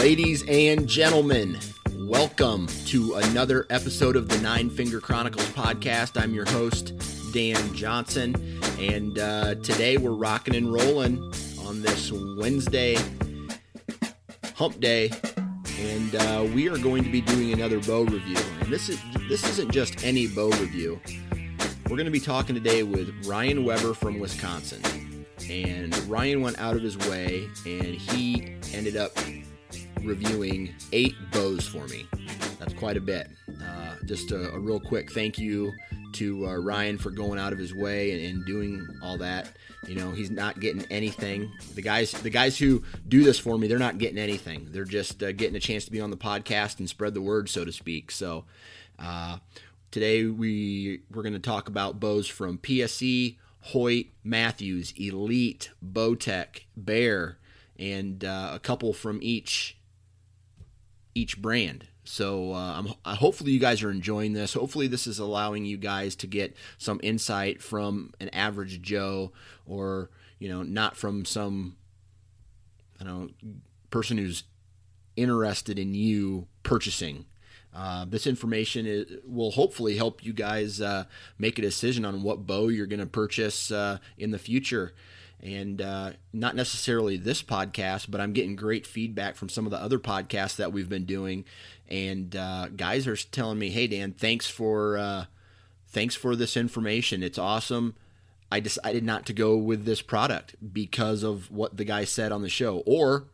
Ladies and gentlemen, welcome to another episode of the Nine Finger Chronicles podcast. I'm your host, Dan Johnson, and uh, today we're rocking and rolling on this Wednesday hump day, and uh, we are going to be doing another bow review. And this is this isn't just any bow review. We're going to be talking today with Ryan Weber from Wisconsin. And Ryan went out of his way and he ended up reviewing eight bows for me. That's quite a bit. Uh, just a, a, real quick thank you to uh, Ryan for going out of his way and, and, doing all that. You know, he's not getting anything. The guys, the guys who do this for me, they're not getting anything. They're just uh, getting a chance to be on the podcast and spread the word, so to speak. So uh, today we we're going to talk about bows from PSE, Hoyt, Mathews, Elite, Bowtech, Bear, and uh, a couple from each each brand. So uh, hopefully you guys are enjoying this. Hopefully this is allowing you guys to get some insight from an average Joe, or you know, not from some, I don't know, person who's interested in you purchasing. Uh, this information is, will hopefully help you guys uh, make a decision on what bow you're going to purchase uh, in the future and uh, not necessarily this podcast, but I'm getting great feedback from some of the other podcasts that we've been doing, and uh, guys are telling me, "Hey Dan, thanks for uh, thanks for this information. It's awesome." I decided not to go with this product because of what the guy said on the show, or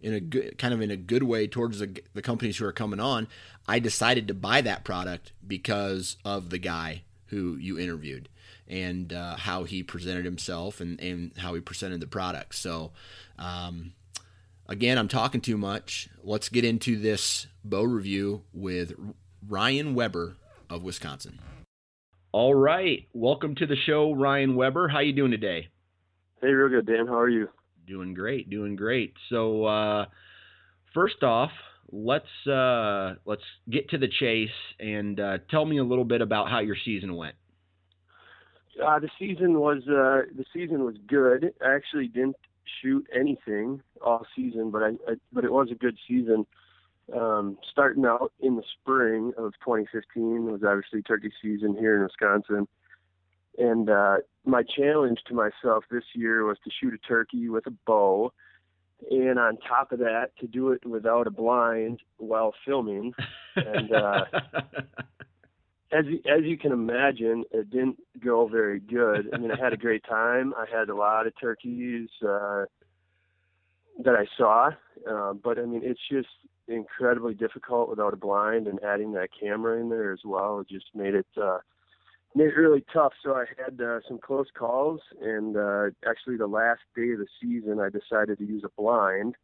in a good kind of in a good way towards the, the companies who are coming on. I decided to buy that product because of the guy who you interviewed and uh, how he presented himself and, and how he presented the product. So, um, again, I'm talking too much. Let's get into this bow review with Ryan Weber of Wisconsin. All right, welcome to the show, Ryan Weber. How you doing today? Hey, real good, Dan. How are you? Doing great, doing great. So, uh, first off, let's uh, let's get to the chase and uh, tell me a little bit about how your season went. Uh, the season was uh, the season was good. I actually didn't shoot anything all season, but I, I but it was a good season. Um, starting out in the spring of 2015 was obviously turkey season here in Wisconsin, and uh, my challenge to myself this year was to shoot a turkey with a bow, and on top of that, to do it without a blind while filming, and. Uh, as you, as you can imagine, it didn't go very good. I mean, I had a great time. I had a lot of turkeys uh, that I saw, uh, but I mean, it's just incredibly difficult without a blind, and adding that camera in there as well it just made it uh, made it really tough. So I had uh, some close calls, and uh, actually, the last day of the season, I decided to use a blind,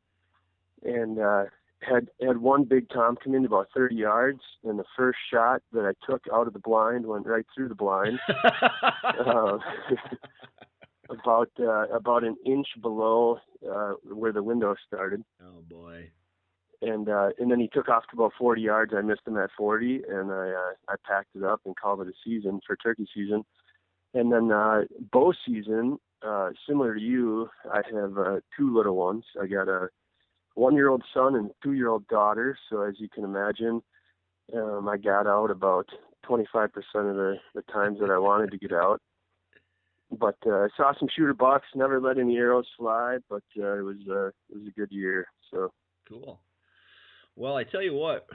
and uh, had had one big tom come in about 30 yards, and the first shot that I took out of the blind went right through the blind, uh, about uh, about an inch below uh, where the window started. Oh boy! And uh, and then he took off to about 40 yards. I missed him at 40, and I uh, I packed it up and called it a season for turkey season. And then uh, bow season, uh, similar to you, I have uh, two little ones. I got a one year old son and two year old daughter. So as you can imagine, um, I got out about 25% of the, the times that I wanted to get out. but uh, I saw some shooter bucks. Never let any arrows fly, but uh, it was uh, it was a good year. So cool. Well, I tell you what,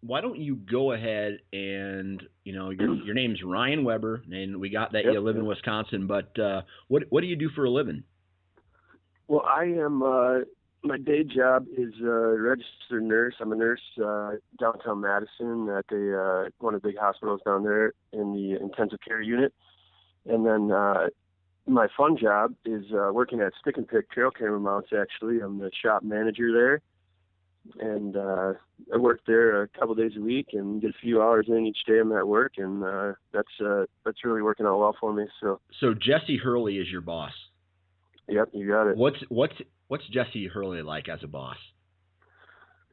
why don't you go ahead and you know your your name's Ryan Weber, and we got that Yep. you live in Wisconsin, but uh, what what do you do for a living? Well, I am. Uh, my day job is uh, registered nurse. I'm a nurse uh, downtown Madison at the uh, one of the big hospitals down there in the intensive care unit. And then uh, my fun job is uh, working at Stic-N-Pic Trail Camera Mounts. Actually, I'm the shop manager there, and uh, I work there a couple days a week and get a few hours in each day I'm at work, and uh, that's uh, that's really working out well for me. So, So Jesse Hurley is your boss. Yep, you got it. What's what's what's Jesse Hurley like as a boss?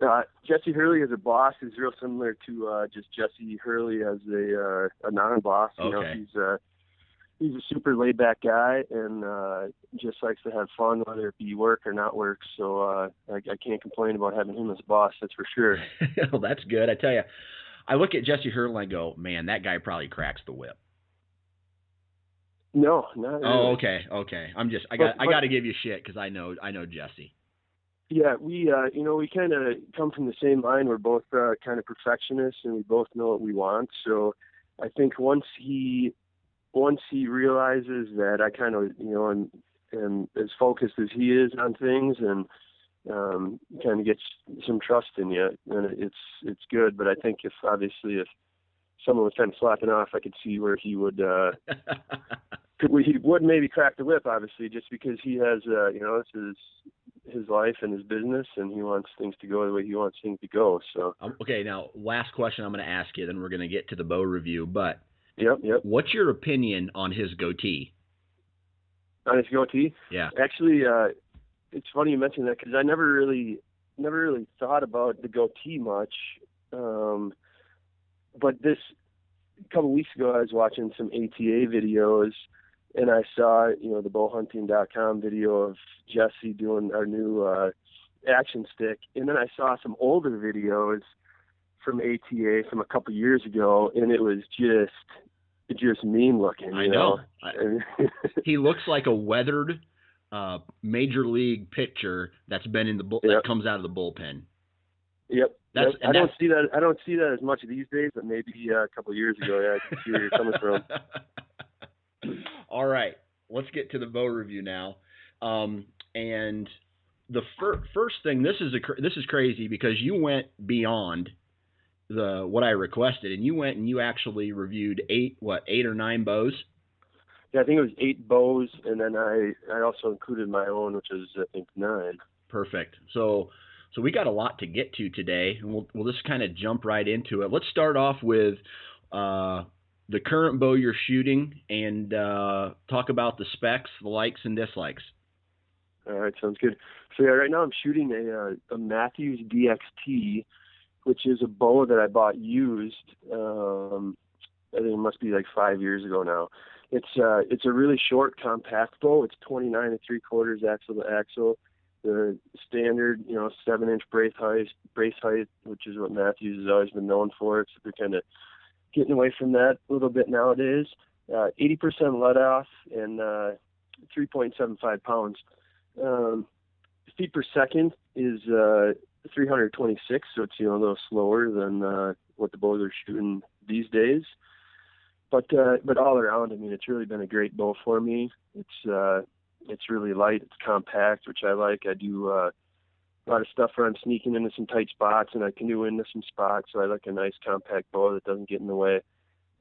Uh, Jesse Hurley as a boss is real similar to uh, just Jesse Hurley as a uh, a non-boss. You know, Okay. he's uh, he's a super laid-back guy and uh, just likes to have fun, whether it be work or not work. So uh, I, I can't complain about having him as a boss. That's for sure. well, that's good. I tell you, I look at Jesse Hurley and I go, man, that guy probably cracks the whip. No, not really. Oh, okay, okay. I'm just I got But- I got to give you shit because I know I know Jesse. Yeah, we uh you know we kind of come from the same line. We're both uh, kind of perfectionists, and we both know what we want. So I think once he once he realizes that I kind of you know am am as focused as he is on things, and um, kind of gets some trust in you, then it's it's good. But I think if obviously if someone was kind of slapping off, I could see where he would uh he would maybe crack the whip, obviously, just because he has uh you know this is his life and his business, and he wants things to go the way he wants things to go. So, Um, okay, now last question I'm going to ask you, then we're going to get to the bow review. But yep, yep. what's your opinion on his goatee? On his goatee, Yeah. actually, uh, it's funny you mentioned that because I never really, never really thought about the goatee much. Um, but this a couple weeks ago, I was watching some ATA videos, and I saw, you know, the bowhunting.com video of Jesse doing our new uh, action stick, and then I saw some older videos from ATA from a couple years ago, and it was just, just mean looking. I know. know. He looks like a weathered uh, major league pitcher that's been in the bull, that comes out of the bullpen. Yep. That's- Yep. I don't see that. I don't see that as much these days, but maybe uh, a couple of years ago, yeah, I can see where you're coming from. All right, let's get to the bow review now. Um, and the fir- first thing, this is a cr- this is crazy because you went beyond the what I requested, and you went and you actually reviewed eight what eight or nine bows. Yeah, I think it was eight bows, and then I I also included my own, which is I think nine. Perfect. So so we got a lot to get to today, and we'll we'll just kind of jump right into it. Let's start off with uh, the current bow you're shooting, and uh, talk about the specs, the likes and dislikes. All right, sounds good. So yeah, right now I'm shooting a uh, a Mathews DXT, which is a bow that I bought used. Um, I think it must be like five years ago now. It's uh it's a really short, compact bow. It's 29 and three quarters axle to axle. The standard, you know, seven inch brace height, brace height, which is what Mathews has always been known for. It's they're kind of getting away from that a little bit nowadays. Uh, 80% let off and uh, 3.75 pounds. Um, feet per second is uh, 326, so it's you know a little slower than uh, what the bows are shooting these days. But uh, but all around, I mean, it's really been a great bow for me. It's uh, it's really light, it's compact, which I like. I do uh, a lot of stuff where I'm sneaking into some tight spots, and I canoe into some spots. So I like a nice compact bow that doesn't get in the way.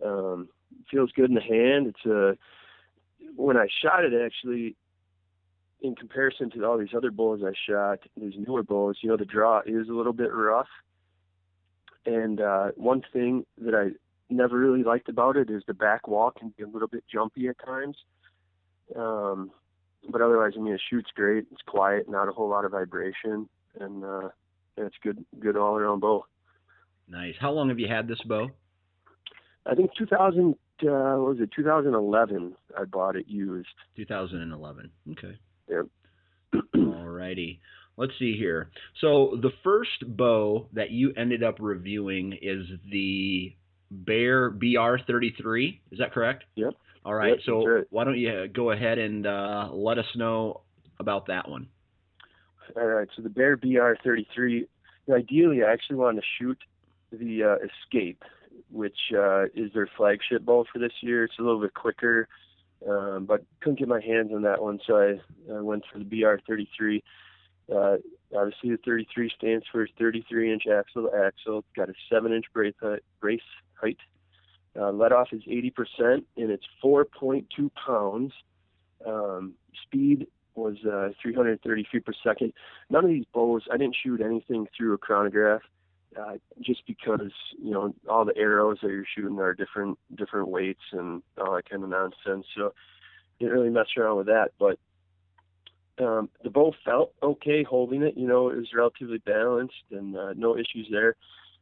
Um, feels good in the hand. It's a when I shot it actually, in comparison to all these other bows I shot, these newer bows, you know, the draw is a little bit rough. And uh, one thing that I never really liked about it is the back wall can be a little bit jumpy at times. Um, but otherwise, I mean, it shoots great. It's quiet, not a whole lot of vibration, and uh, yeah, it's good, good all around bow. Nice. How long have you had this bow? I think 2000, uh, what was it, 2011, I bought it used. 2011. Okay. Yep. Alrighty. Let's see here. So the first bow that you ended up reviewing is the Bear BR33. Is that correct? Yep. All right. Yep, so right. why don't you go ahead and uh, let us know about that one? All right. So the Bear BR33. Ideally, I actually want to shoot the uh, Escape, which uh, is their flagship bow for this year. It's a little bit quicker, um, but couldn't get my hands on that one, so I, I went for the BR33. Uh, obviously, the 33 stands for 33 inch axle to axle. It's got a 7 inch brace height. Brace height. Uh, let off is 80%, and it's 4.2 pounds. Um, speed was uh, 330 feet per second. None of these bows, I didn't shoot anything through a chronograph, uh, just because you know all the arrows that you're shooting are different different weights and all that kind of nonsense. So didn't really mess around with that. But um, the bow felt okay holding it. You know, it was relatively balanced and uh, no issues there.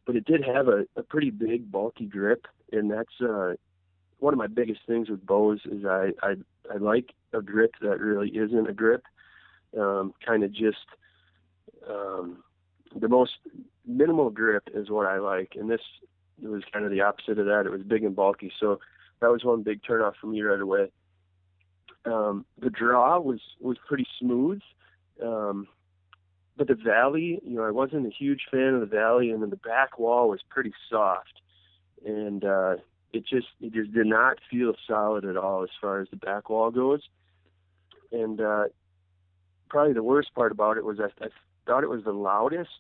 But it did have a, a pretty big bulky grip, and that's uh, one of my biggest things with bows is I I, I like a grip that really isn't a grip. Um, kind of just um, the most minimal grip is what I like, and this was kind of the opposite of that. It was big and bulky, so that was one big turnoff for me right away. Um, the draw was was pretty smooth, um, but the valley, you know, I wasn't a huge fan of the valley, and then the back wall was pretty soft, and uh, it just it just did not feel solid at all as far as the back wall goes. And uh, probably the worst part about it was I, I thought it was the loudest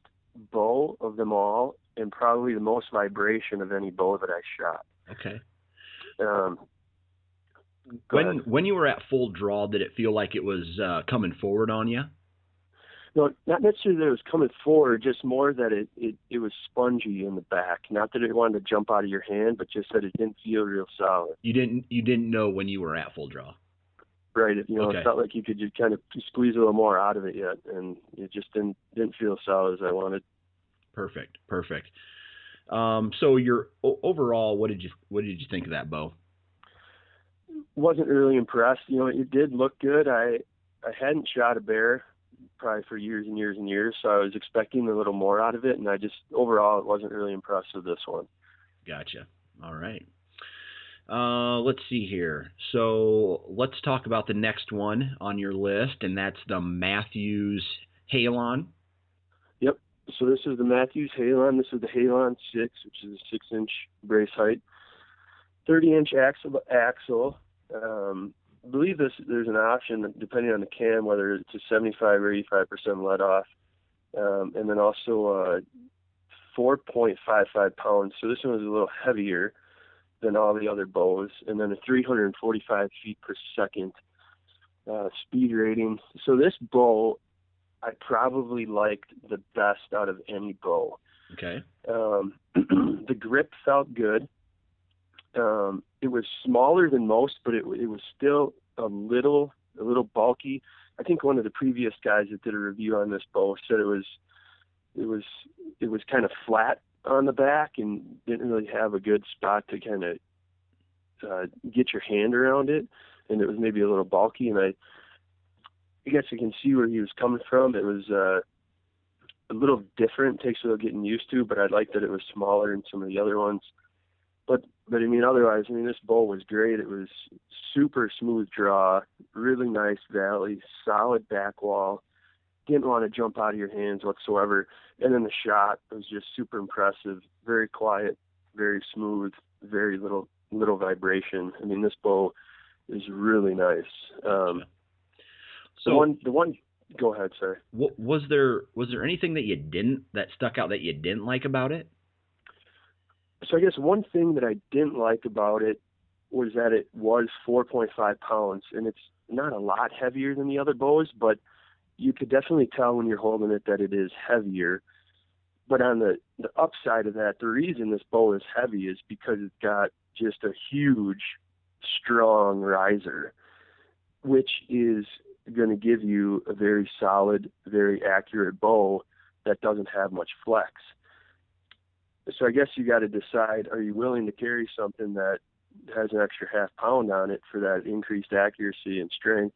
bow of them all, and probably the most vibration of any bow that I shot. Okay. Um, When ahead. when you were at full draw, did it feel like it was uh, coming forward on you? No, not necessarily that it was coming forward, just more that it, it, it was spongy in the back. Not that it wanted to jump out of your hand, but just that it didn't feel real solid. You didn't you didn't know when you were at full draw. Right. It, you know, Okay. it felt like you could just kind of squeeze a little more out of it yet, and it just didn't didn't feel solid as I wanted. Perfect. Perfect. Um, so your overall, what did you what did you think of that bow? Wasn't really impressed. You know, it did look good. I I hadn't shot a bear probably for years and years and years, so I was expecting a little more out of it, and I just overall it wasn't really impressed with this one. Gotcha. All right. Uh, let's see here. So let's talk about the next one on your list, and that's the Mathews Halon. Yep. So this is the Mathews Halon. This is the Halon 6, which is a six inch brace height, 30 inch axle axle. Um, believe this there's an option depending on the cam whether it's a 75 or 85 percent let off, um, and then also uh, 4.55 pounds. So this one was a little heavier than all the other bows, and then a 345 feet per second uh, speed rating. So this bow I probably liked the best out of any bow. Okay. Um, the grip felt good. Um, it was smaller than most, but it, it was still a little a little bulky. I think one of the previous guys that did a review on this bow said it was it was it was kind of flat on the back and didn't really have a good spot to kind of uh, get your hand around it, and it was maybe a little bulky. And I I guess you can see where he was coming from. It was uh, a little different, takes a little getting used to, but I liked that it was smaller than some of the other ones. But but I mean, otherwise, I mean, this bowl was great. It was super smooth draw, really nice valley, solid back wall. Didn't want to jump out of your hands whatsoever. And then the shot was just super impressive. Very quiet, very smooth, very little little vibration. I mean, this bow is really nice. Um, So the one, the one. Go ahead, sir. wa- was there was there anything that you didn't that stuck out that you didn't like about it? So I guess one thing that I didn't like about it was that it was 4.5 pounds, and it's not a lot heavier than the other bows, but you could definitely tell when you're holding it that it is heavier. But on the the upside of that, the reason this bow is heavy is because it's got just a huge, strong riser, which is going to give you a very solid, very accurate bow that doesn't have much flex. So I guess you got to decide: Are you willing to carry something that has an extra half pound on it for that increased accuracy and strength?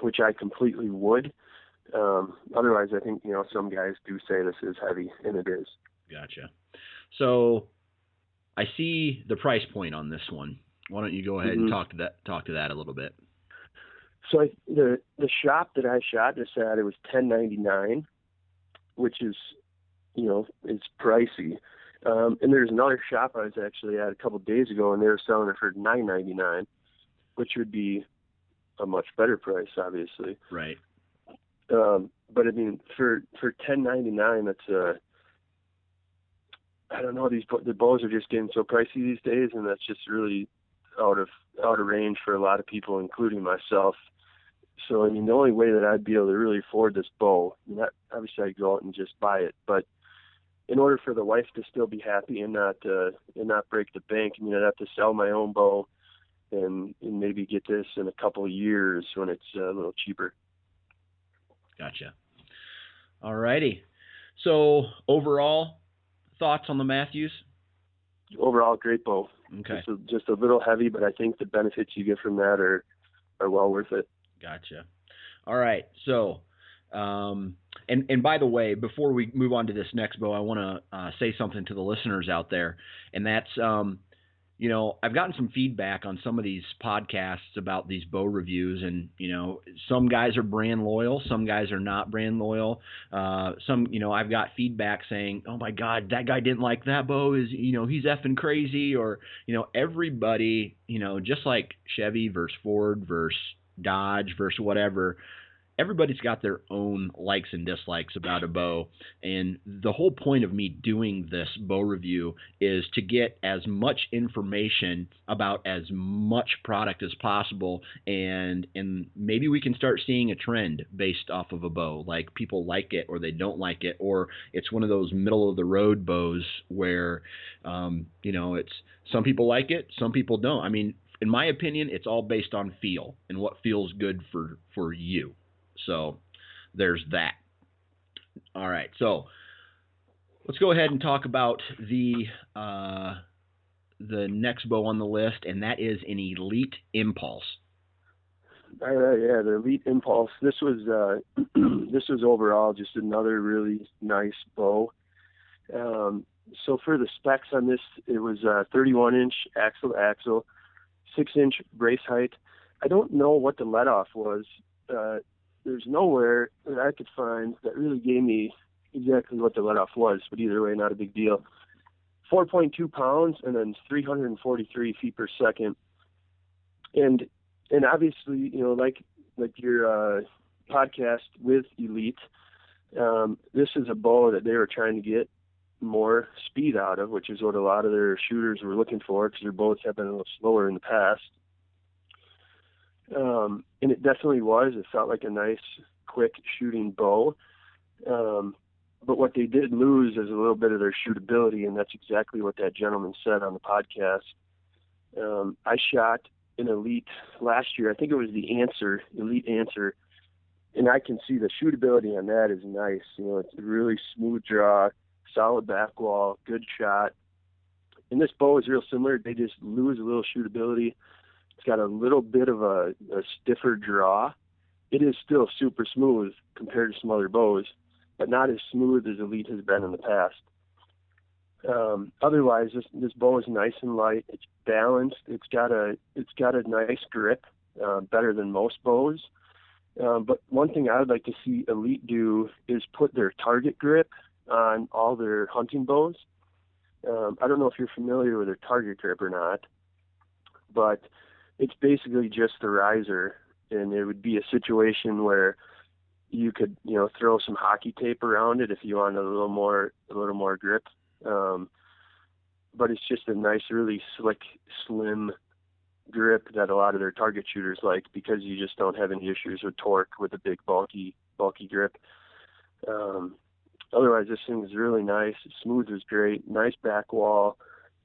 Which I completely would. Um, otherwise, I think you know some guys do say this is heavy, and it is. Gotcha. So I see the price point on this one. Why don't you go ahead mm-hmm. and talk to that talk to that a little bit? So I, the the shop that I shot this at it was ten ninety nine, which is, you know, it's pricey. Um, and there's another shop I was actually at a couple of days ago, and they were selling it for nine ninety nine, which would be a much better price, obviously. Right. Um, but I mean, for for ten ninety nine, that's uh, I don't know. These the bows are just getting so pricey these days, and that's just really out of out of range for a lot of people, including myself. So I mean, the only way that I'd be able to really afford this bow, not obviously I'd go out and just buy it, but in order for the wife to still be happy and not uh, and not break the bank, I mean, I'd have to sell my own bow and, and maybe get this in a couple of years when it's uh, a little cheaper. Gotcha. All righty. So overall, thoughts on the Mathews? Overall, great bow. Okay. Just a, just a little heavy, but I think the benefits you get from that are are well worth it. Gotcha. All right. So, um, and and by the way, before we move on to this next bow, I want to uh, say something to the listeners out there, and that's um, you know, I've gotten some feedback on some of these podcasts about these bow reviews, and you know, some guys are brand loyal, some guys are not brand loyal. Uh, some, you know, I've got feedback saying, "Oh my God, that guy didn't like that bow. Is you know, he's effing crazy," or you know, everybody, you know, just like Chevy versus Ford versus Dodge versus whatever everybody's got their own likes and dislikes about a bow. And the whole point of me doing this bow review is to get as much information about as much product as possible and and maybe we can start seeing a trend based off of a bow. Like people like it or they don't like it, or it's one of those middle of the road bows where um, you know, it's some people like it, some people don't. I mean, in my opinion, it's all based on feel and what feels good for for you. So there's that. All right, so let's go ahead and talk about the uh, the next bow on the list, and that is an Elite Impulse. All right, yeah, the Elite Impulse. This was uh, this was overall just another really nice bow. Um, so for the specs on this, it was uh, 31 inch axle to axle, six inch brace height. I don't know what the let off was. Uh, there's nowhere that I could find that really gave me exactly what the let off was, but either way, not a big deal. 4.2 pounds and then 343 feet per second. And and obviously, you know, like like your uh, podcast with Elite, um, this is a bow that they were trying to get more speed out of, which is what a lot of their shooters were looking for because their bows have been a little slower in the past. Um, and it definitely was. It felt like a nice, quick shooting bow. Um, but what they did lose is a little bit of their shootability, and that's exactly what that gentleman said on the podcast. Um, I shot an elite last year. I think it was the answer, elite answer, and I can see the shootability on that is nice. You know, it's a really smooth draw, solid back wall, good shot. And this bow is real similar. They just lose a little shootability. It's got a little bit of a, a stiffer draw. It is still super smooth compared to some other bows, but not as smooth as Elite has been in the past. Um, otherwise, this this bow is nice and light. It's balanced. It's got a it's got a nice grip, uh, better than most bows. Um, but one thing I would like to see Elite do is put their target grip on all their hunting bows. Um, I don't know if you're familiar with their target grip or not, but it's basically just the riser, and it would be a situation where you could you know throw some hockey tape around it if you wanted a little more a little more grip. Um, but it's just a nice, really slick, slim grip that a lot of their target shooters like because you just don't have any issues with torque with a big bulky bulky grip. Um, otherwise, this thing is really nice. Smooth is great. Nice back wall.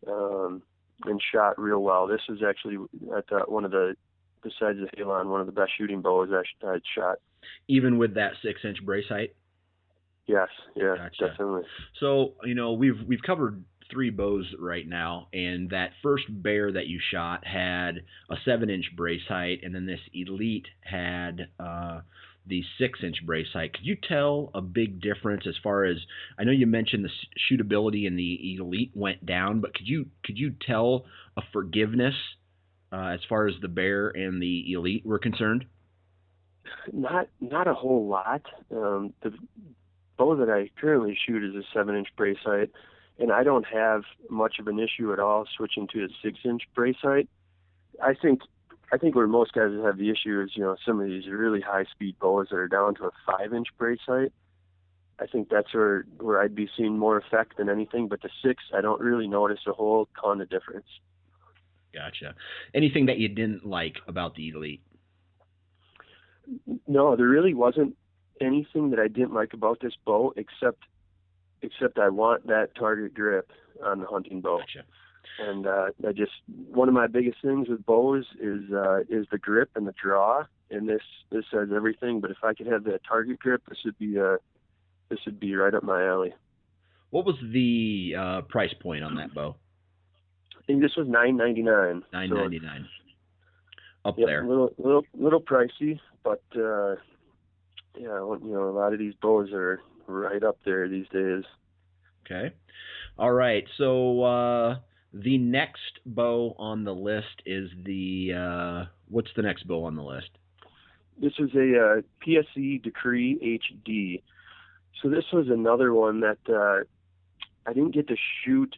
Um, and shot real well. This is actually at the, one of the besides the Halon, one of the best shooting bows I I'd shot. Even with that six inch brace height. Yes, yeah, gotcha. definitely. So you know we've we've covered three bows right now, and that first bear that you shot had a seven inch brace height, and then this elite had uh, the six inch brace height. Could you tell a big difference as far as I know you mentioned the shootability in the elite went down, but could you could you tell a forgiveness uh, as far as the Bear and the Elite were concerned? Not not a whole lot. Um, the bow that I currently shoot is a seven inch brace height, and I don't have much of an issue at all switching to a six inch brace height. I think I think where most guys have the issue is you know some of these really high speed bows that are down to a five inch brace height. I think that's where where I'd be seeing more effect than anything. But the six, I don't really notice a whole ton of difference. Gotcha. Anything that you didn't like about the Elite? No, there really wasn't anything that I didn't like about this bow except except I want that target grip on the hunting bow. Gotcha. And uh, I just one of my biggest things with bows is uh, is the grip and the draw. And this this says everything. But if I could have that target grip, this would be uh this would be right up my alley. What was the uh, price point on that bow? I think this was nine ninety nine. Nine ninety nine. Up yep, there. Little little little pricey, but uh, yeah, you know, a lot of these bows are right up there these days. Okay. All right. So uh, the next bow on the list is the uh, what's the next bow on the list? This is a uh, PSE Decree HD. So this was another one that uh, I didn't get to shoot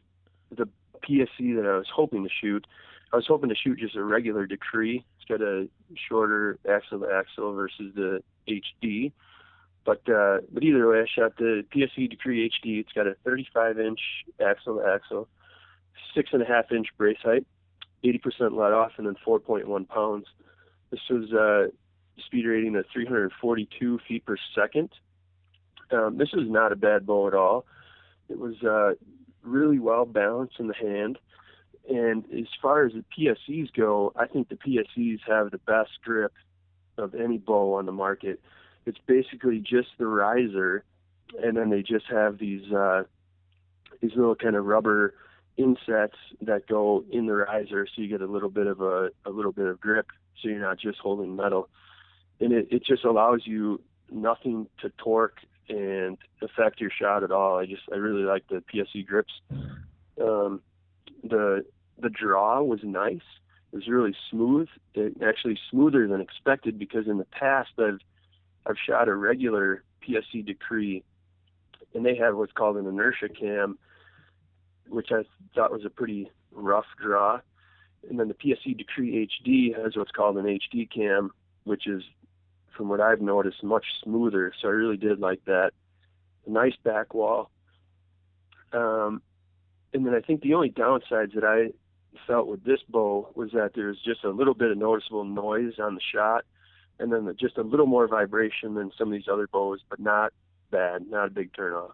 the PSE that I was hoping to shoot. I was hoping to shoot just a regular Decree. It's got a shorter axle to axle versus the HD. But uh, but either way, I shot the PSE Decree HD. It's got a 35 inch axle to axle, six and a half inch brace height, 80% let off, and then 4.1 pounds. This was uh, speed rating of 342 feet per second. Um, this was not a bad bow at all. It was uh, really well balanced in the hand. And as far as the PSEs go, I think the PSEs have the best grip of any bow on the market. It's basically just the riser, and then they just have these uh, these little kind of rubber insets that go in the riser, so you get a little bit of a, a little bit of grip, so you're not just holding metal. And it, it just allows you nothing to torque and affect your shot at all. I just I really like the PSE grips. Um, the the draw was nice. It was really smooth. It, actually smoother than expected because in the past I've I've shot a regular PSE Decree, and they have what's called an inertia cam, which I thought was a pretty rough draw. And then the PSE Decree HD has what's called an HD cam, which is from what I've noticed, much smoother. So I really did like that. A nice back wall. Um, and then I think the only downsides that I felt with this bow was that there's just a little bit of noticeable noise on the shot, and then just a little more vibration than some of these other bows, but not bad, not a big turnoff.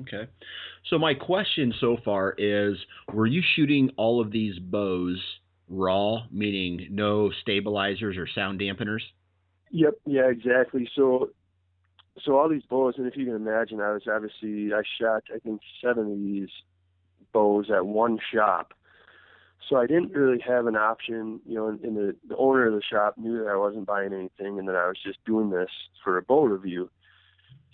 Okay. So my question so far is: Were you shooting all of these bows raw, meaning no stabilizers or sound dampeners? Yep. Yeah. Exactly. So, so all these bows, and if you can imagine, I was obviously I shot I think seven of these bows at one shop. So I didn't really have an option, you know, and, the, the owner of the shop knew that I wasn't buying anything and that I was just doing this for a bow review.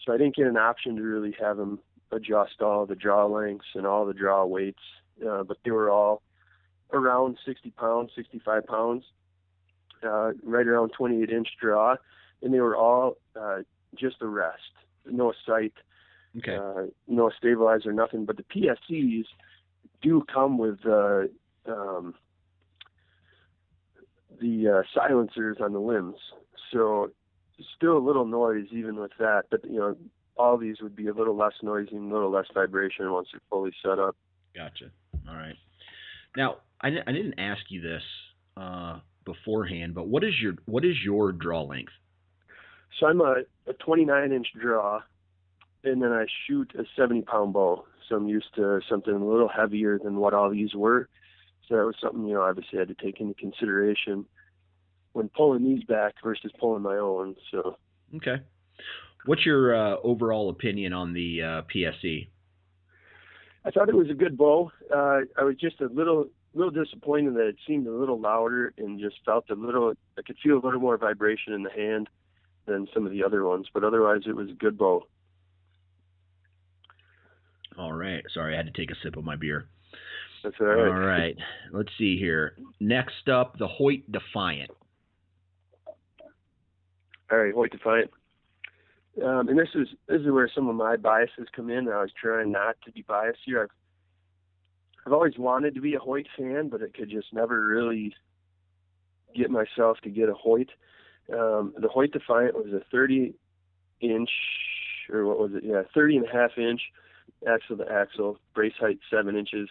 So I didn't get an option to really have him adjust all the draw lengths and all the draw weights, uh, but they were all around 60 pounds, 65 pounds uh, right around 28 inch draw, and they were all uh, just a rest, no sight, okay. uh, no stabilizer, nothing. But the PSEs do come with uh, um, the uh, silencers on the limbs, so still a little noise even with that. But you know, all these would be a little less noisy and a little less vibration once they're fully set up. Gotcha. All right. Now, I, I didn't ask you this uh, beforehand, but what is your what is your draw length? So I'm a, a 29 inch draw, and then I shoot a 70 pound bow. So I'm used to something a little heavier than what all these were. So that was something you know obviously I had to take into consideration when pulling these back versus pulling my own. So okay, what's your uh, overall opinion on the uh, PSE? I thought it was a good bow. Uh, I was just a little little disappointed that it seemed a little louder and just felt a little. I could feel a little more vibration in the hand than some of the other ones, but otherwise it was a good bow. All right. Sorry, I had to take a sip of my beer. That's all right. All right. Let's see here. Next up, the Hoyt Defiant. All right, Hoyt Defiant. Um, and this is this is where some of my biases come in. I was trying not to be biased here. I've I've always wanted to be a Hoyt fan, but I could just never really get myself to get a Hoyt. Um, the Hoyt Defiant was a 30 inch, or what was it? Yeah, 30 and a half inch axle to axle, brace height seven inches,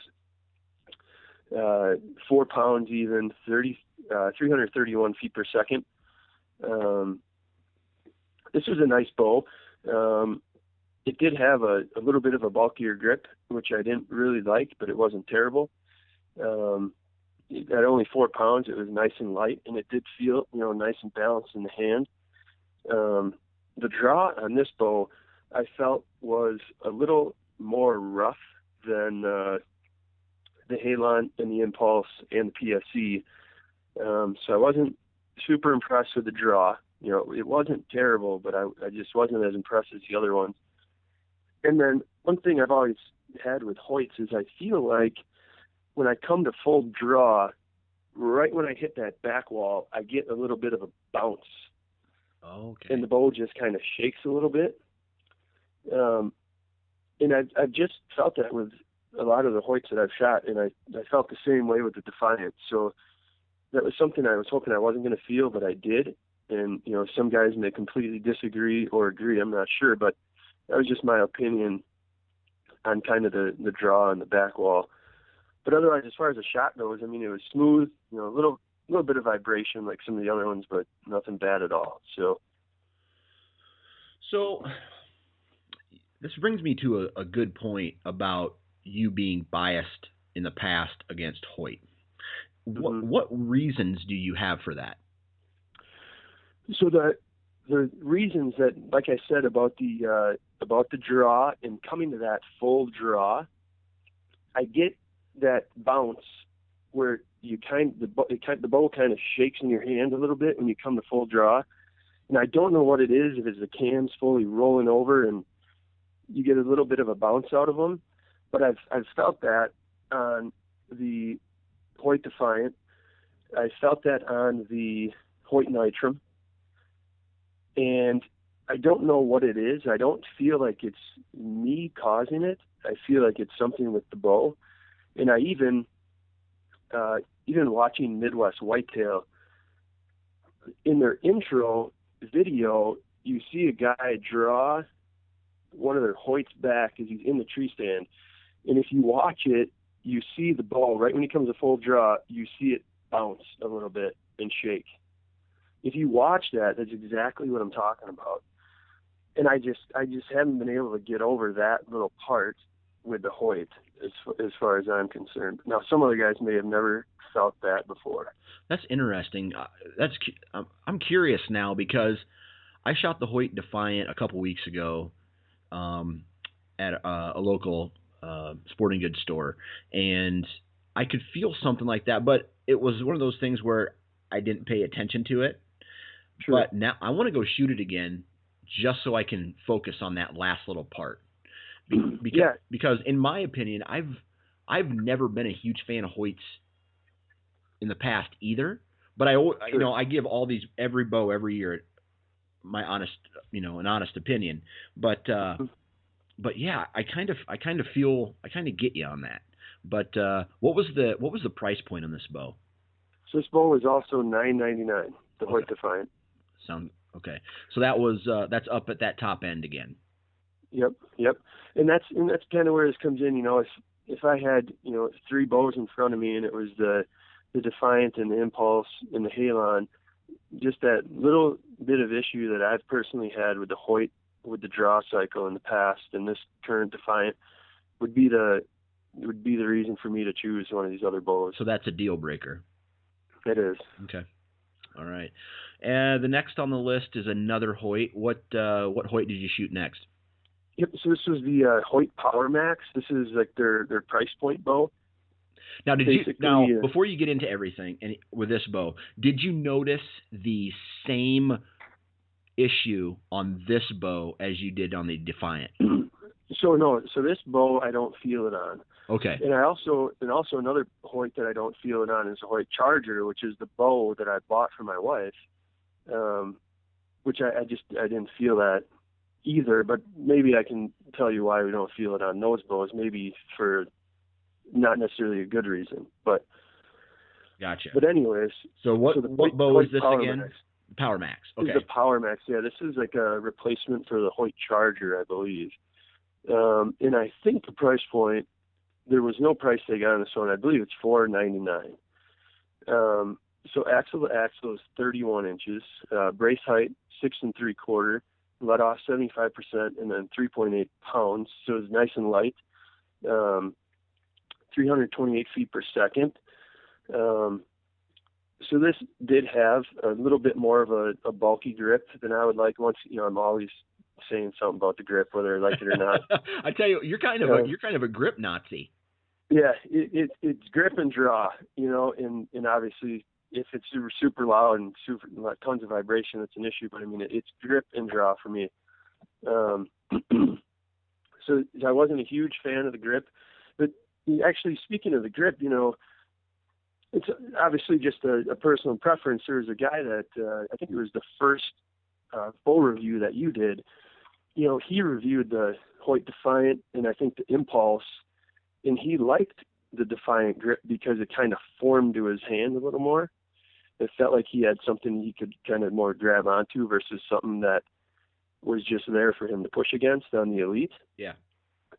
uh, four pounds even, 30, uh, 331 feet per second. Um, this was a nice bow. Um, it did have a, a little bit of a bulkier grip, which I didn't really like, but it wasn't terrible. Um, at only four pounds, it was nice and light, and it did feel, you know, nice and balanced in the hand. Um, the draw on this bow, I felt was a little more rough than uh, the Halon and the Impulse and the PSE. Um, so I wasn't super impressed with the draw. You know, it wasn't terrible, but I, I just wasn't as impressed as the other ones. And then one thing I've always had with Hoyts is I feel like when I come to full draw, right when I hit that back wall, I get a little bit of a bounce. Okay. And the bow just kind of shakes a little bit. Um, and I've, I've just felt that with a lot of the Hoyts that I've shot, and I, I felt the same way with the Defiant. So that was something I was hoping I wasn't going to feel, but I did. And, you know, some guys may completely disagree or agree, I'm not sure, but that was just my opinion on kind of the, the draw and the back wall. But otherwise, as far as the shot goes, I mean, it was smooth, you know, a little little bit of vibration like some of the other ones, but nothing bad at all. So, so this brings me to a, a good point about you being biased in the past against Hoyt. What Mhm. what reasons do you have for that? So the the reasons that, like I said about the uh, about the draw and coming to that full draw, I get that bounce where you kind the kind the bow kind of shakes in your hand a little bit when you come to full draw, and I don't know what it is if it's the cams fully rolling over and you get a little bit of a bounce out of them, but I've I've felt that on the Hoyt Defiant, I felt that on the Hoyt Nitrum and I don't know what it is. I don't feel like it's me causing it. I feel like it's something with the bow. And I even, uh, even watching Midwest Whitetail, in their intro video, you see a guy draw one of their Hoyts back as he's in the tree stand. And if you watch it, you see the ball right when he comes to full draw, you see it bounce a little bit and shake if you watch that, that's exactly what I'm talking about. And I just I just haven't been able to get over that little part with the Hoyt as as far as I'm concerned. Now some other guys may have never felt that before. That's interesting. Uh, That's I'm- I'm curious now because I shot the Hoyt Defiant a couple weeks ago um, at a, a local uh, sporting goods store, and I could feel something like that, but it was one of those things where I didn't pay attention to it. But now I want to go shoot it again, just so I can focus on that last little part. Be- because, Yeah. because in my opinion, I've I've never been a huge fan of Hoyts in the past either. But I, you know, I give all these every bow every year my honest, you know, an honest opinion. But uh, Mhm. but yeah, I kind of I kind of feel I kind of get you on that. But uh, what was the what was the price point on this bow? So this bow is also nine ninety nine, the Okay. Hoyt Defiant. Sound okay? So that was uh, that's up at that top end again. Yep, yep. And that's and that's kind of where this comes in. You know, if if I had you know three bows in front of me and it was the the Defiant and the Impulse and the Halon, just that little bit of issue that I've personally had with the Hoyt with the draw cycle in the past and this current Defiant would be the would be the reason for me to choose one of these other bows. So that's a deal breaker. It is. Okay. All right. Uh, the next on the list is another Hoyt. What uh, what Hoyt did you shoot next? Yep. So this was the uh, Hoyt Power Max. This is like their their price point bow. Now, did you now uh, before you get into everything and with this bow, did you notice the same issue on this bow as you did on the Defiant? So no, so this bow I don't feel it on. Okay. And I also and also another Hoyt that I don't feel it on is a Hoyt Charger, which is the bow that I bought for my wife. Um, which I, I just I didn't feel that either, but maybe I can tell you why we don't feel it on those bows. Maybe for not necessarily a good reason, but gotcha. But anyways, so what so the what bow Hoyt is this Power again? Max Power Max. Okay. Is the Power Max? Yeah, this is like a replacement for the Hoyt Charger, I believe. Um, and I think the price point there was no price tag on this one. I believe it's four ninety nine. Um, so axle to axle is 31 inches. Uh, brace height six and three quarter. Let off 75 percent, and then 3.8 pounds. So it's nice and light. Um, 328 feet per second. Um, so this did have a little bit more of a, a bulky grip than I would like. Once you know, I'm always saying something about the grip, whether I like it or not. I tell you, you're kind of a you're kind of a grip Nazi. Yeah, it, it it's grip and draw, you know, and and obviously if it's super super loud and super tons of vibration, it's an issue. But I mean, it, it's grip and draw for me. Um, so I wasn't a huge fan of the grip, but actually speaking of the grip, you know, it's obviously just a, a personal preference. There was a guy that uh, I think it was the first uh, full review that you did. You know, he reviewed the Hoyt Defiant and I think the Impulse and he liked the Defiant grip because it kind of formed to his hand a little more. It felt like he had something he could kind of more grab onto versus something that was just there for him to push against on the Elite. Yeah.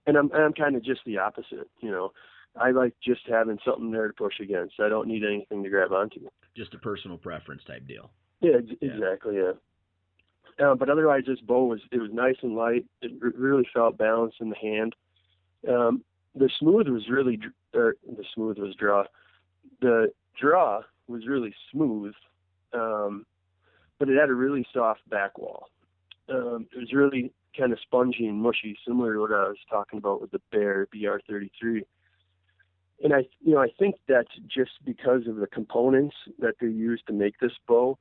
And I'm I'm kind of just the opposite, you know. I like just having something there to push against. I don't need anything to grab onto. Just a personal preference type deal. Yeah, ex- exactly. Yeah. Uh, but otherwise, this bow was it was nice and light. It r- really felt balanced in the hand. Um, the smooth was really, or the smooth was draw. The draw was really smooth, um, but it had a really soft back wall. Um, it was really kind of spongy and mushy, similar to what I was talking about with the Bear BR33. And I, you know, I think that's just because of the components that they use to make this bow.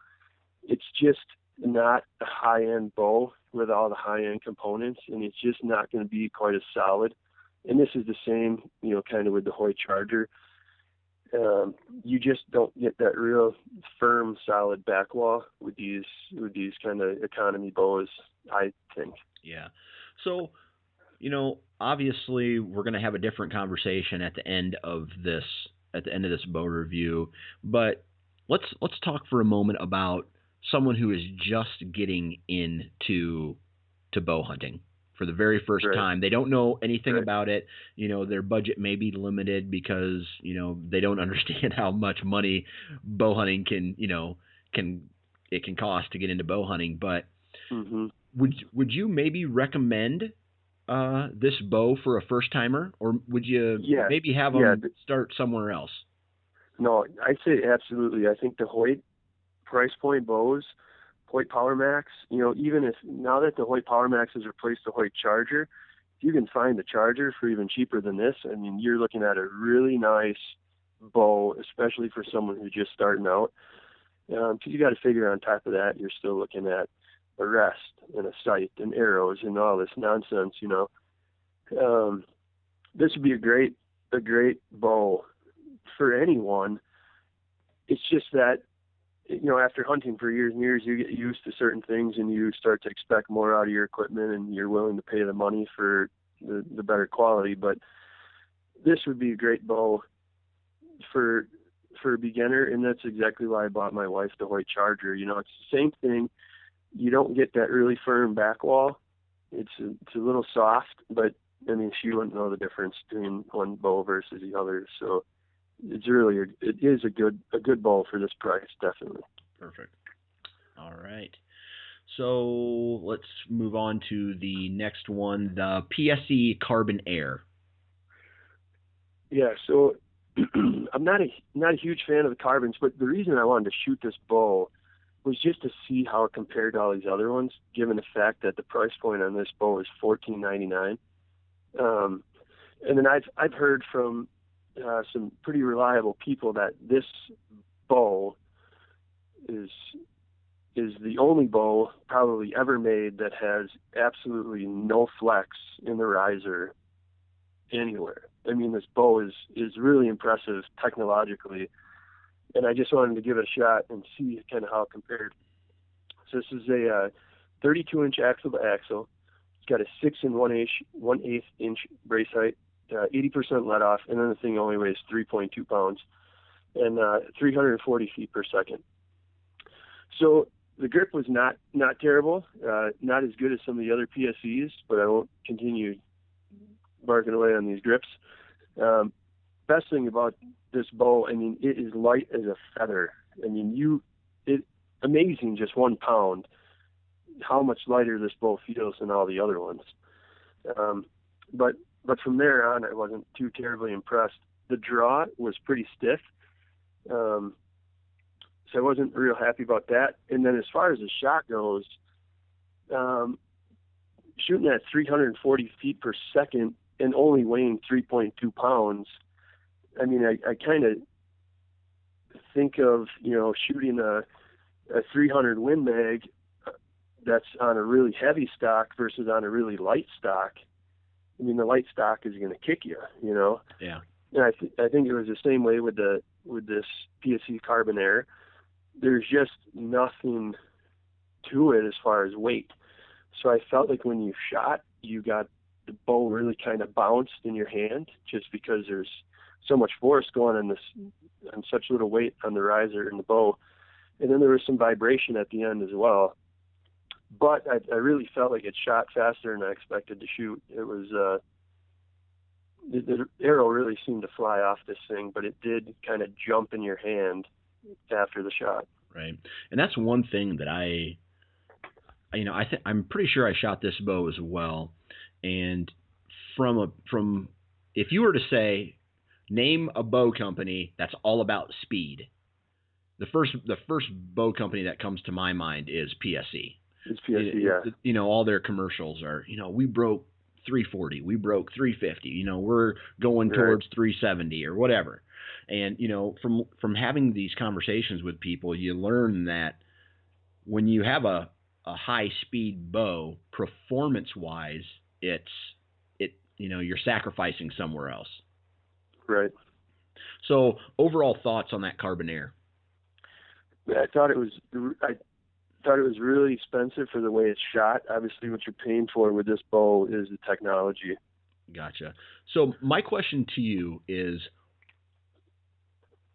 It's just not a high-end bow with all the high-end components, and it's just not going to be quite as solid. And this is the same, you know, kind of with the Hoyt Charger. Um, you just don't get that real firm, solid back wall with these with these kind of economy bows. I think. Yeah. So, you know, obviously we're going to have a different conversation at the end of this at the end of this bow review, but let's let's talk for a moment about someone who is just getting into to bow hunting for the very first Right. time. They don't know anything Right. about it. You know, their budget may be limited because, you know, they don't understand how much money bow hunting can, you know, can it can cost to get into bow hunting, but hmm would would you maybe recommend uh, this bow for a first timer, or would you Yeah. maybe have them Yeah, th- start somewhere else? No, I'd say absolutely. I think the Hoyt price point bows, Hoyt Power Max, you know, even if now that the Hoyt Power Max has replaced the Hoyt Charger, if you can find the Charger for even cheaper than this, I mean, you're looking at a really nice bow, especially for someone who's just starting out. Because you got to figure on top of that, you're still looking at a rest and a sight and arrows and all this nonsense, you know. Um, this would be a great, a great bow for anyone. It's just that, you know, after hunting for years and years, you get used to certain things and you start to expect more out of your equipment and you're willing to pay the money for the, the better quality. But this would be a great bow for for a beginner, and that's exactly why I bought my wife the Hoyt Charger. You know, it's the same thing. You don't get that really firm back wall. It's a, it's a little soft, but I mean, she wouldn't know the difference between one bow versus the other. So it's really a, it is a good a good bow for this price, definitely. Perfect. All right. So let's move on to the next one, the PSE Carbon Air. Yeah, so I'm not a not a huge fan of the carbons, but the reason I wanted to shoot this bow was just to see how it compared to all these other ones, given the fact that the price point on this bow is fourteen ninety nine. Um, and then I've I've heard from uh, some pretty reliable people that this bow is is the only bow probably ever made that has absolutely no flex in the riser anywhere. I mean, this bow is is really impressive technologically, and I just wanted to give it a shot and see kind of how it compared. So this is a uh, 32 inch axle to axle. It's got a six and one inch, one eighth inch brace height, uh, 80% let off, and then the thing only weighs 3.2 pounds and uh, 340 feet per second. So the grip was not not terrible, uh, not as good as some of the other PSEs, but I won't continue barking away on these grips. Um, best thing about this bow, I mean, it is light as a feather. I mean, you, it amazing just one pound, how much lighter this bow feels than all the other ones. Um, but but from there on, I wasn't too terribly impressed. The draw was pretty stiff, um, so I wasn't real happy about that. And then as far as the shot goes, um, shooting at 340 feet per second and only weighing 3.2 pounds, I mean, I, I kind of think of you know shooting a a 300 Win Mag that's on a really heavy stock versus on a really light stock. I mean, the light stock is going to kick you, you know. Yeah. And I th- I think it was the same way with the with this PSE Carbon Air. There's just nothing to it as far as weight. So I felt like when you shot, you got the bow really kind of bounced in your hand just because there's so much force going on this on such little weight on the riser and the bow. And then there was some vibration at the end as well. But I, I really felt like it shot faster than I expected to shoot. It was uh the, the arrow really seemed to fly off this thing, but it did kind of jump in your hand after the shot. Right. And that's one thing that I you know, I think I'm pretty sure I shot this bow as well. And from a from if you were to say name a bow company that's all about speed, the first the first bow company that comes to my mind is PSE. It's PSE, yeah. You know, all their commercials are, you know, we broke 340, we broke 350, you know, we're going Right. towards 370 or whatever. And you know, from from having these conversations with people, you learn that when you have a a high speed bow, performance wise, it's it you know you're sacrificing somewhere else. Right. So overall thoughts on that carbon air? I thought it was I thought it was really expensive for the way it's shot. Obviously, what you're paying for with this bow is the technology. Gotcha. So my question to you is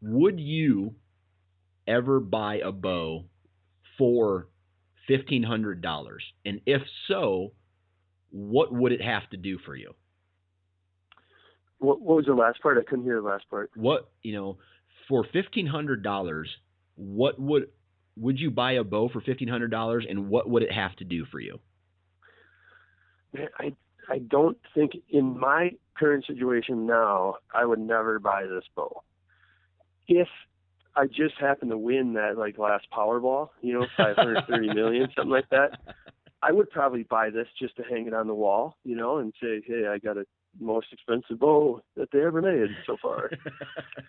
would you ever buy a bow for $1500 and if so what would it have to do for you What, what was the last part? I couldn't hear the last part. what you know for $1500 what would would you buy a bow for $1500 and what would it have to do for you I I don't think in my current situation now I would never buy this bow. If I just happened to win that like last Powerball, you know, 530 million, something like that, I would probably buy this just to hang it on the wall, you know, and say, hey, I got a most expensive bow that they ever made so far.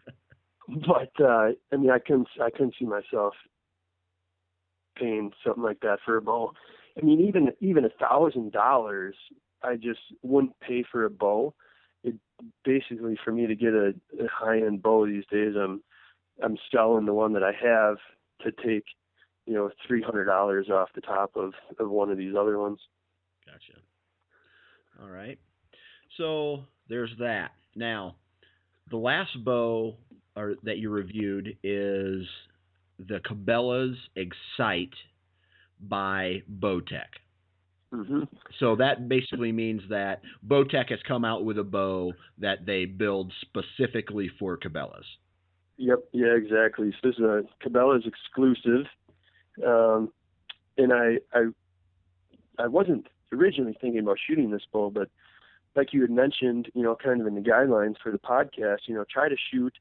but uh I mean, I couldn't I couldn't see myself paying something like that for a bow. I mean, even even a thousand dollars, I just wouldn't pay for a bow. It basically for me to get a, a high end bow these days, I'm I'm selling the one that I have to take, you know, three hundred dollars off the top of of one of these other ones. Gotcha. All right. So there's that. Now, the last bow or that you reviewed is the Cabela's Excite by Bowtech. hmm So that basically means that Bowtech has come out with a bow that they build specifically for Cabela's. Yep. Yeah. Exactly. So this is a Cabela's exclusive, um, and I I I wasn't originally thinking about shooting this bow, but like you had mentioned, you know, kind of in the guidelines for the podcast, you know, try to shoot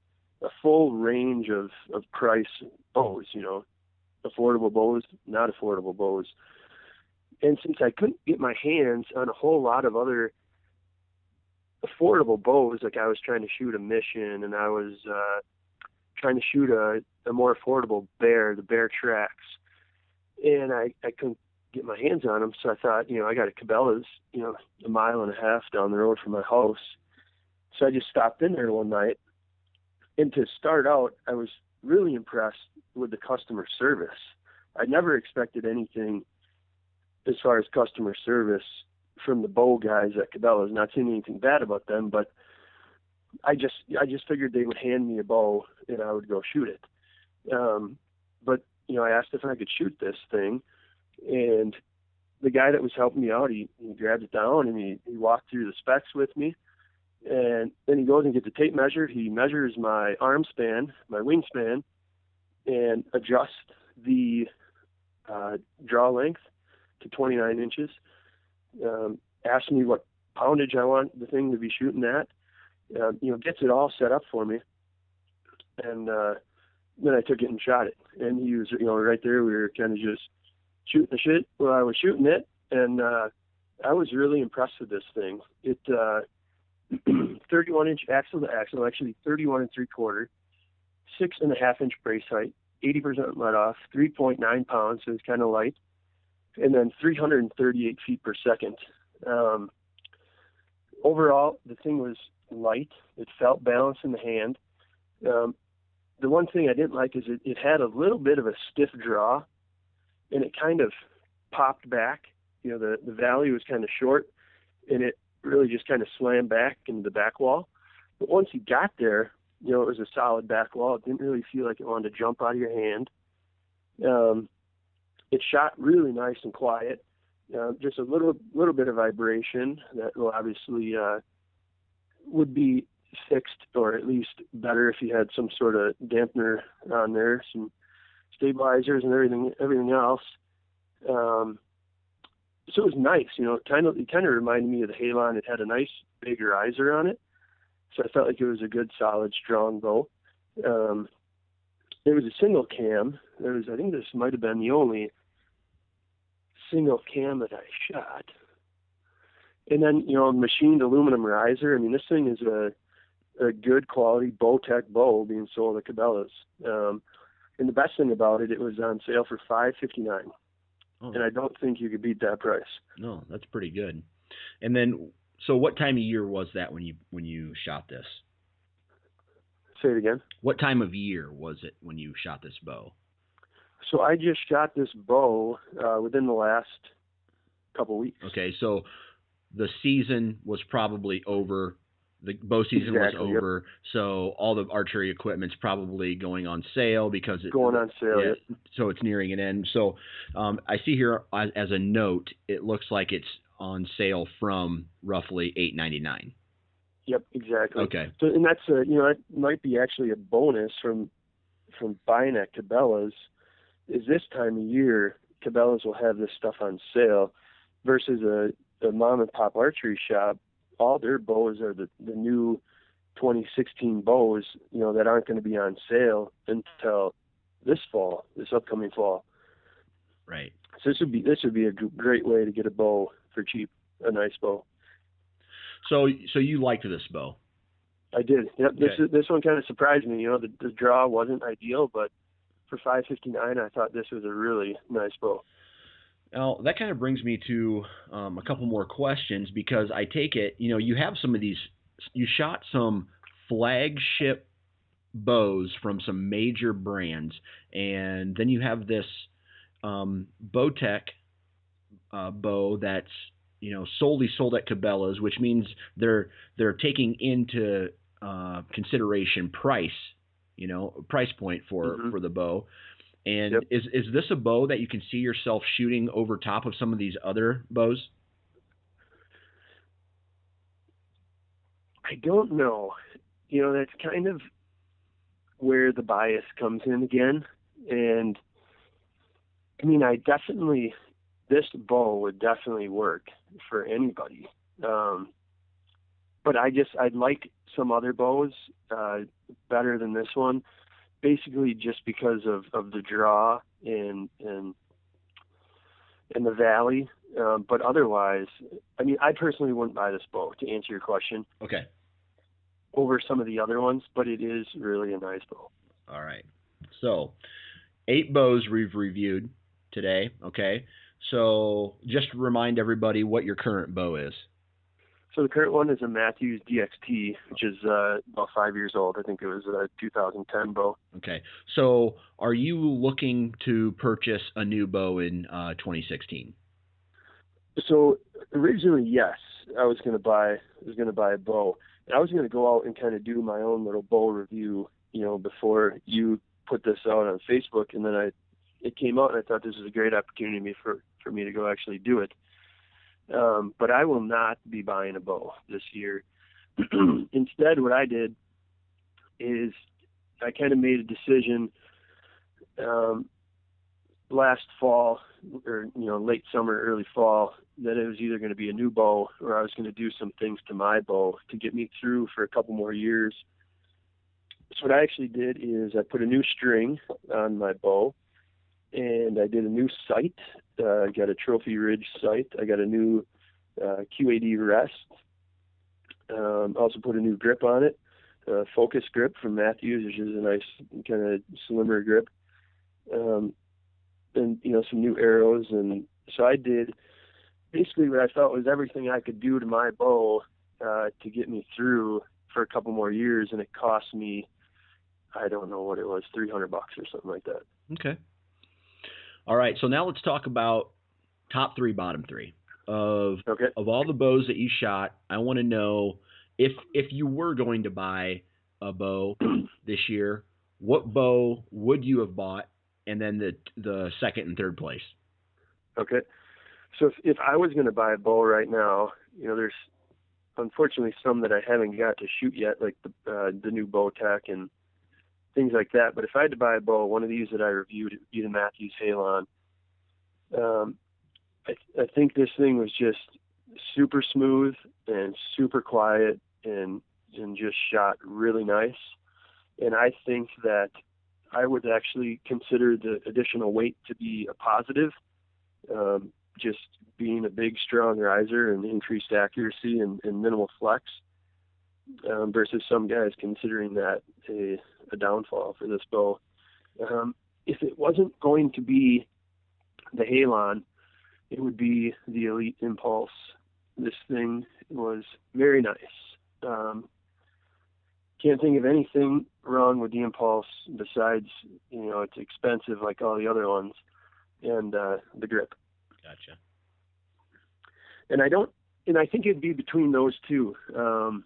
a full range of of price bows. You know, affordable bows, not affordable bows. And since I couldn't get my hands on a whole lot of other affordable bows, like I was trying to shoot a Mission, and I was uh, trying to shoot a, a more affordable Bear, the Bear Tracks. and I I couldn't get my hands on them. So I thought, you know, I got a Cabela's, you know, a mile and a half down the road from my house. So I just stopped in there one night. And to start out, I was really impressed with the customer service. I never expected anything as far as customer service from the bow guys at Cabela's. Not saying anything bad about them, but I just I just figured they would hand me a bow and I would go shoot it. Um, but you know, I asked if I could shoot this thing, and the guy that was helping me out, he, he grabbed it down and he, he walked through the specs with me. And then he goes and gets a tape measure. He measures my arm span, my wingspan, and adjusts the uh, draw length to 29 inches. Um, asks me what poundage I want the thing to be shooting at. Uh, you know, gets it all set up for me. And uh, then I took it and shot it. And he was, you know, right there. We were kind of just shooting the shit while I was shooting it, and uh, I was really impressed with this thing. It uh, 31 inch axle to axle, actually 31 and three quarter, six and a half inch brace height, 80% let off, 3.9 pounds, so it's kind of light, and then 338 feet per second. Um, overall, the thing was light. It felt balanced in the hand. Um, the one thing I didn't like is it, it had a little bit of a stiff draw and it kind of popped back. You know, the the valley was kind of short, and it really just kind of slammed back into the back wall. But once you got there, you know, it was a solid back wall. It didn't really feel like it wanted to jump out of your hand. Um, it shot really nice and quiet. Uh, just a little little bit of vibration that will obviously uh, would be fixed or at least better if you had some sort of dampener on there, some stabilizers and everything everything else. Um, so it was nice, you know. Kind of it kind of reminded me of the Halon. It had a nice big riser on it, so I felt like it was a good, solid, strong bow. Um, it was a single cam. There was, I think, this might have been the only single cam that I shot. And then, you know, machined aluminum riser. I mean, this thing is a a good quality Bowtech bow being sold at Cabela's. Um, and the best thing about it, it was on sale for five fifty nine. Oh. And I don't think you could beat that price. No, that's pretty good. And then, so what time of year was that when you when you shot this? Say it again. What time of year was it when you shot this bow? So I just shot this bow uh, within the last couple weeks. Okay, so the season was probably over the bow season exactly, was over, yep. so all the archery equipment's probably going on sale because it's going on sale. Yeah, yep. So it's nearing an end. So um, I see here as, as, a note, it looks like it's on sale from roughly eight ninety nine. Yep, exactly. Okay. So and that's a you know that might be actually a bonus from from buying at Cabela's. Is this time of year Cabela's will have this stuff on sale versus a, a mom and pop archery shop all their bows are the the new 2016 bows, you know, that aren't going to be on sale until this fall, this upcoming fall. Right. So this would be this would be a great way to get a bow for cheap, a nice bow. So so you liked this bow? I did. Yep. Okay. This this one kind of surprised me. You know, the, the draw wasn't ideal, but for 559, I thought this was a really nice bow. Now that kind of brings me to um, a couple more questions because I take it, you know, you have some of these, you shot some flagship bows from some major brands, and then you have this um, Bowtech uh, bow that's you know solely sold at Cabela's, which means they're they're taking into uh, consideration price, you know, price point for mm-hmm. for the bow. And yep. is is this a bow that you can see yourself shooting over top of some of these other bows? I don't know. You know, that's kind of where the bias comes in again. And I mean, I definitely, this bow would definitely work for anybody. Um, but I just, I'd like some other bows uh, better than this one basically just because of, of the draw and and in the valley. Um, but otherwise, I mean, I personally wouldn't buy this bow to answer your question. Okay. Over some of the other ones, but it is really a nice bow. All right. So, eight bows we've reviewed. today. Okay. So just remind everybody what your current bow is. So the current one is a Mathews DXT, which is uh, about five years old. I think it was a 2010 bow. Okay. So are you looking to purchase a new bow in uh, 2016? So originally, yes, I was going to buy. I was going to buy a bow, and I was going to go out and kind of do my own little bow review. You know, before you put this out on Facebook, and then I, it came out, and I thought this was a great opportunity for for me to go actually do it. Um, but I will not be buying a bow this year. Instead, what I did is I kind of made a decision um, last fall or you know late summer, early fall that it was either going to be a new bow or I was going to do some things to my bow to get me through for a couple more years. So what I actually did is I put a new string on my bow and I did a new sight. Uh, I got a Trophy Ridge sight. I got a new uh, QAD rest. Um, also put a new grip on it, uh, focus grip from Mathews, which is a nice kind of slimmer grip. Um, and you know some new arrows, and so I did basically what I felt was everything I could do to my bow uh, to get me through for a couple more years, and it cost me I don't know what it was, three hundred bucks or something like that. Okay. All right, so now let's talk about top three, bottom three of okay. of all the bows that you shot. I want to know if if you were going to buy a bow this year, what bow would you have bought, and then the the second and third place. Okay, so if if I was going to buy a bow right now, you know, there's unfortunately some that I haven't got to shoot yet, like the uh, the new Bowtech and things like that. But if I had to buy a bow, one of these that I reviewed would be the Mathews Halon. Um, I, I think this thing was just super smooth and super quiet and and just shot really nice. And I think that I would actually consider the additional weight to be a positive. Um, just being a big, strong riser and increased accuracy and, and minimal flex um, versus some guys considering that a a downfall for this bow. Um, if it wasn't going to be the Halon, it would be the Elite Impulse. This thing was very nice. Um, can't think of anything wrong with the Impulse besides, you know, it's expensive like all the other ones, and uh, the grip. Gotcha. And I don't, and I think it'd be between those two. Um,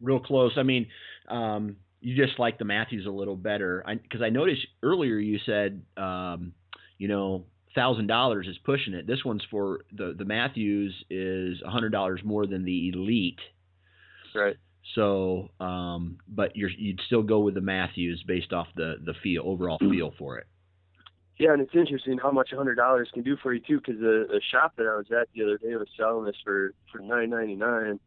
Real close. I mean, um, you just like the Mathews a little better because I, I, noticed earlier you said um, you know thousand dollars is pushing it. This one's for the the Mathews is a hundred dollars more than the Elite. Right. So, um, but you would still go with the Mathews based off the the feel overall feel for it. Yeah, and it's interesting how much a hundred dollars can do for you too, because the, the shop that I was at the other day was selling this for for nine ninety nine,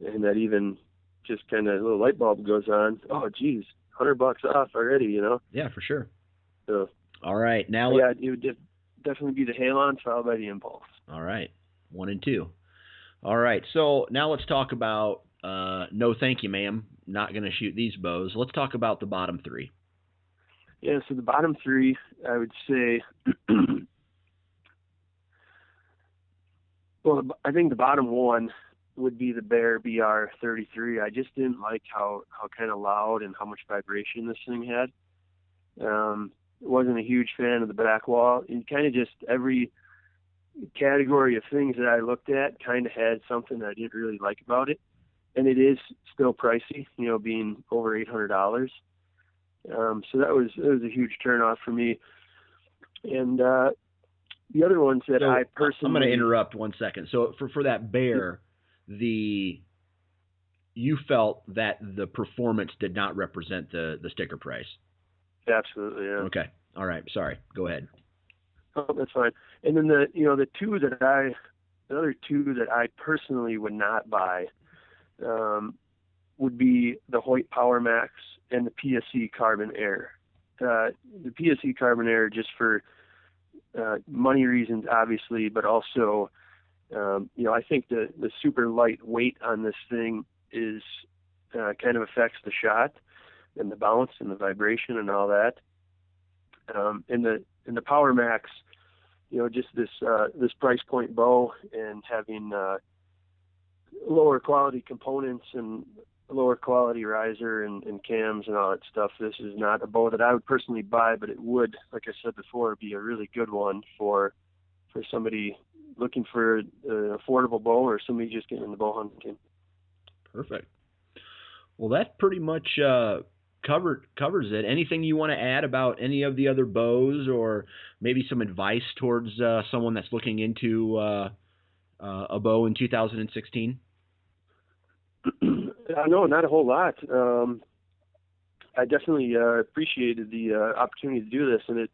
and that even just kind of a little light bulb goes on. Oh, geez, hundred bucks off already, you know? Yeah, for sure. So. All right, now. Yeah, it would definitely be the Halon followed by the Impulse. All right, one and two. All right, so now let's talk about. Uh, no, thank you, ma'am. Not going to shoot these bows. Let's talk about the bottom three. Yeah, so the bottom three, I would say. well, I think the bottom one would be the Bear BR33. I just didn't like how how kind of loud and how much vibration this thing had. Um, wasn't a huge fan of the back wall, and kind of just every category of things that I looked at kind of had something that I didn't really like about it. And it is still pricey, you know, being over eight hundred dollars. Um, so that was that was a huge turnoff for me. And uh, the other ones that so, I personally I'm going to interrupt one second. So for for that bear, the you felt that the performance did not represent the the sticker price. Absolutely, yeah. Okay. All right. Sorry. Go ahead. Oh, that's fine. And then the you know the two that I the other two that I personally would not buy um, would be the Hoyt Power Max and the PSE Carbon Air. Uh, the PSE Carbon Air just for uh, money reasons, obviously, but also um, you know, I think the the super light weight on this thing is uh, kind of affects the shot and the bounce and the vibration and all that. Um, in the in the Power Max, you know, just this uh, this price point bow and having uh, lower quality components and lower quality riser and, and cams and all that stuff. This is not a bow that I would personally buy, but it would, like I said before, be a really good one for for somebody looking for an affordable bow or somebody just getting into bow hunting. Perfect. Well, that pretty much uh, covered covers it. Anything you want to add about any of the other bows, or maybe some advice towards uh, someone that's looking into uh, uh a bow in 2016? no, not a whole lot. Um, I definitely uh, appreciated the uh, opportunity to do this, and it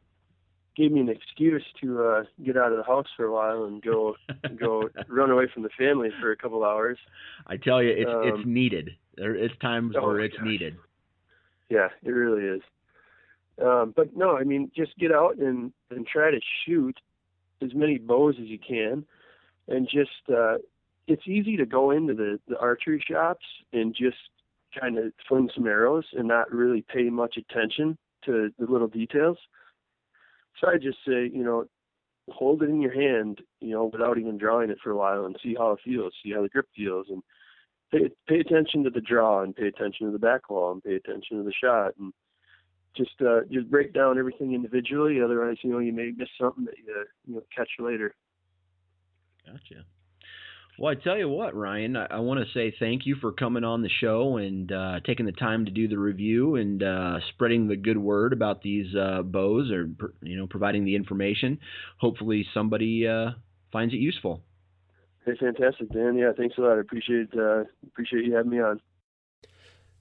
gave me an excuse to uh, get out of the house for a while and go go run away from the family for a couple hours. I tell you, it's um, it's needed. There is times oh where it's gosh. needed. Yeah, it really is. Um, but no, I mean, just get out and and try to shoot as many bows as you can, and just uh, it's easy to go into the the archery shops and just kind of fling some arrows and not really pay much attention to the little details. So I just say, you know, hold it in your hand, you know, without even drawing it for a while and see how it feels, see how the grip feels, and pay pay attention to the draw and pay attention to the back wall and pay attention to the shot and just uh, just break down everything individually. Otherwise, you know, you may miss something that you you know catch later. Gotcha. Well, I tell you what, Ryan, I, I want to say thank you for coming on the show and uh, taking the time to do the review and uh, spreading the good word about these uh, bows or you know providing the information. Hopefully, somebody uh, finds it useful. Hey, fantastic, Dan. Yeah, thanks a lot. I appreciate uh, appreciate you having me on.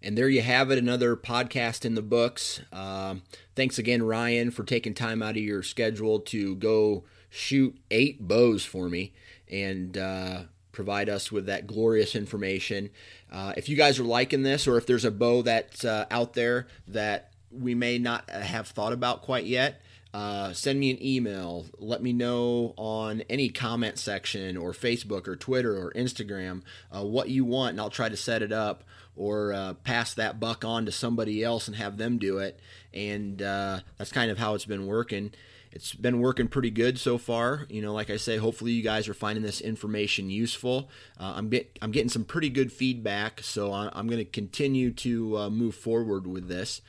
And there you have it, another podcast in the books. Um, thanks again, Ryan, for taking time out of your schedule to go shoot eight bows for me. And uh, provide us with that glorious information. Uh, if you guys are liking this, or if there's a bow that's uh, out there that we may not have thought about quite yet, uh, send me an email. Let me know on any comment section or Facebook or Twitter or Instagram uh, what you want, and I'll try to set it up or uh, pass that buck on to somebody else and have them do it. And uh, that's kind of how it's been working it's been working pretty good so far. You know, like I say, hopefully you guys are finding this information useful. Uh, I'm get, I'm getting some pretty good feedback, so I'm going to continue to uh, move forward with this.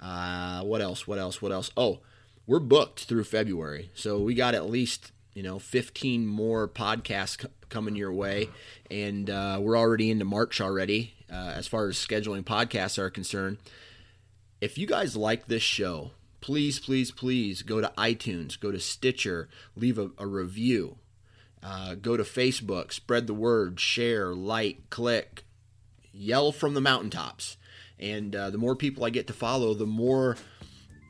Uh, what else? What else? What else? Oh, we're booked through February, so we got at least you know 15 more podcasts c- coming your way, and uh, we're already into March already uh, as far as scheduling podcasts are concerned. If you guys like this show please, please, please go to iTunes, go to Stitcher, leave a, a review. Uh, go to Facebook, spread the word, share, like, click, yell from the mountaintops. And uh, the more people I get to follow, the more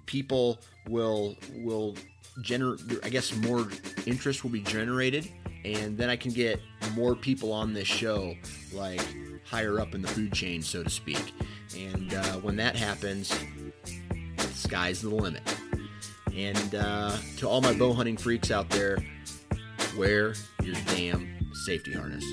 people will will generate. I guess more interest will be generated, and then I can get more people on this show, like higher up in the food chain, so to speak. And uh, when that happens, sky's the limit. And uh, to all my bow hunting freaks out there, wear your damn safety harness.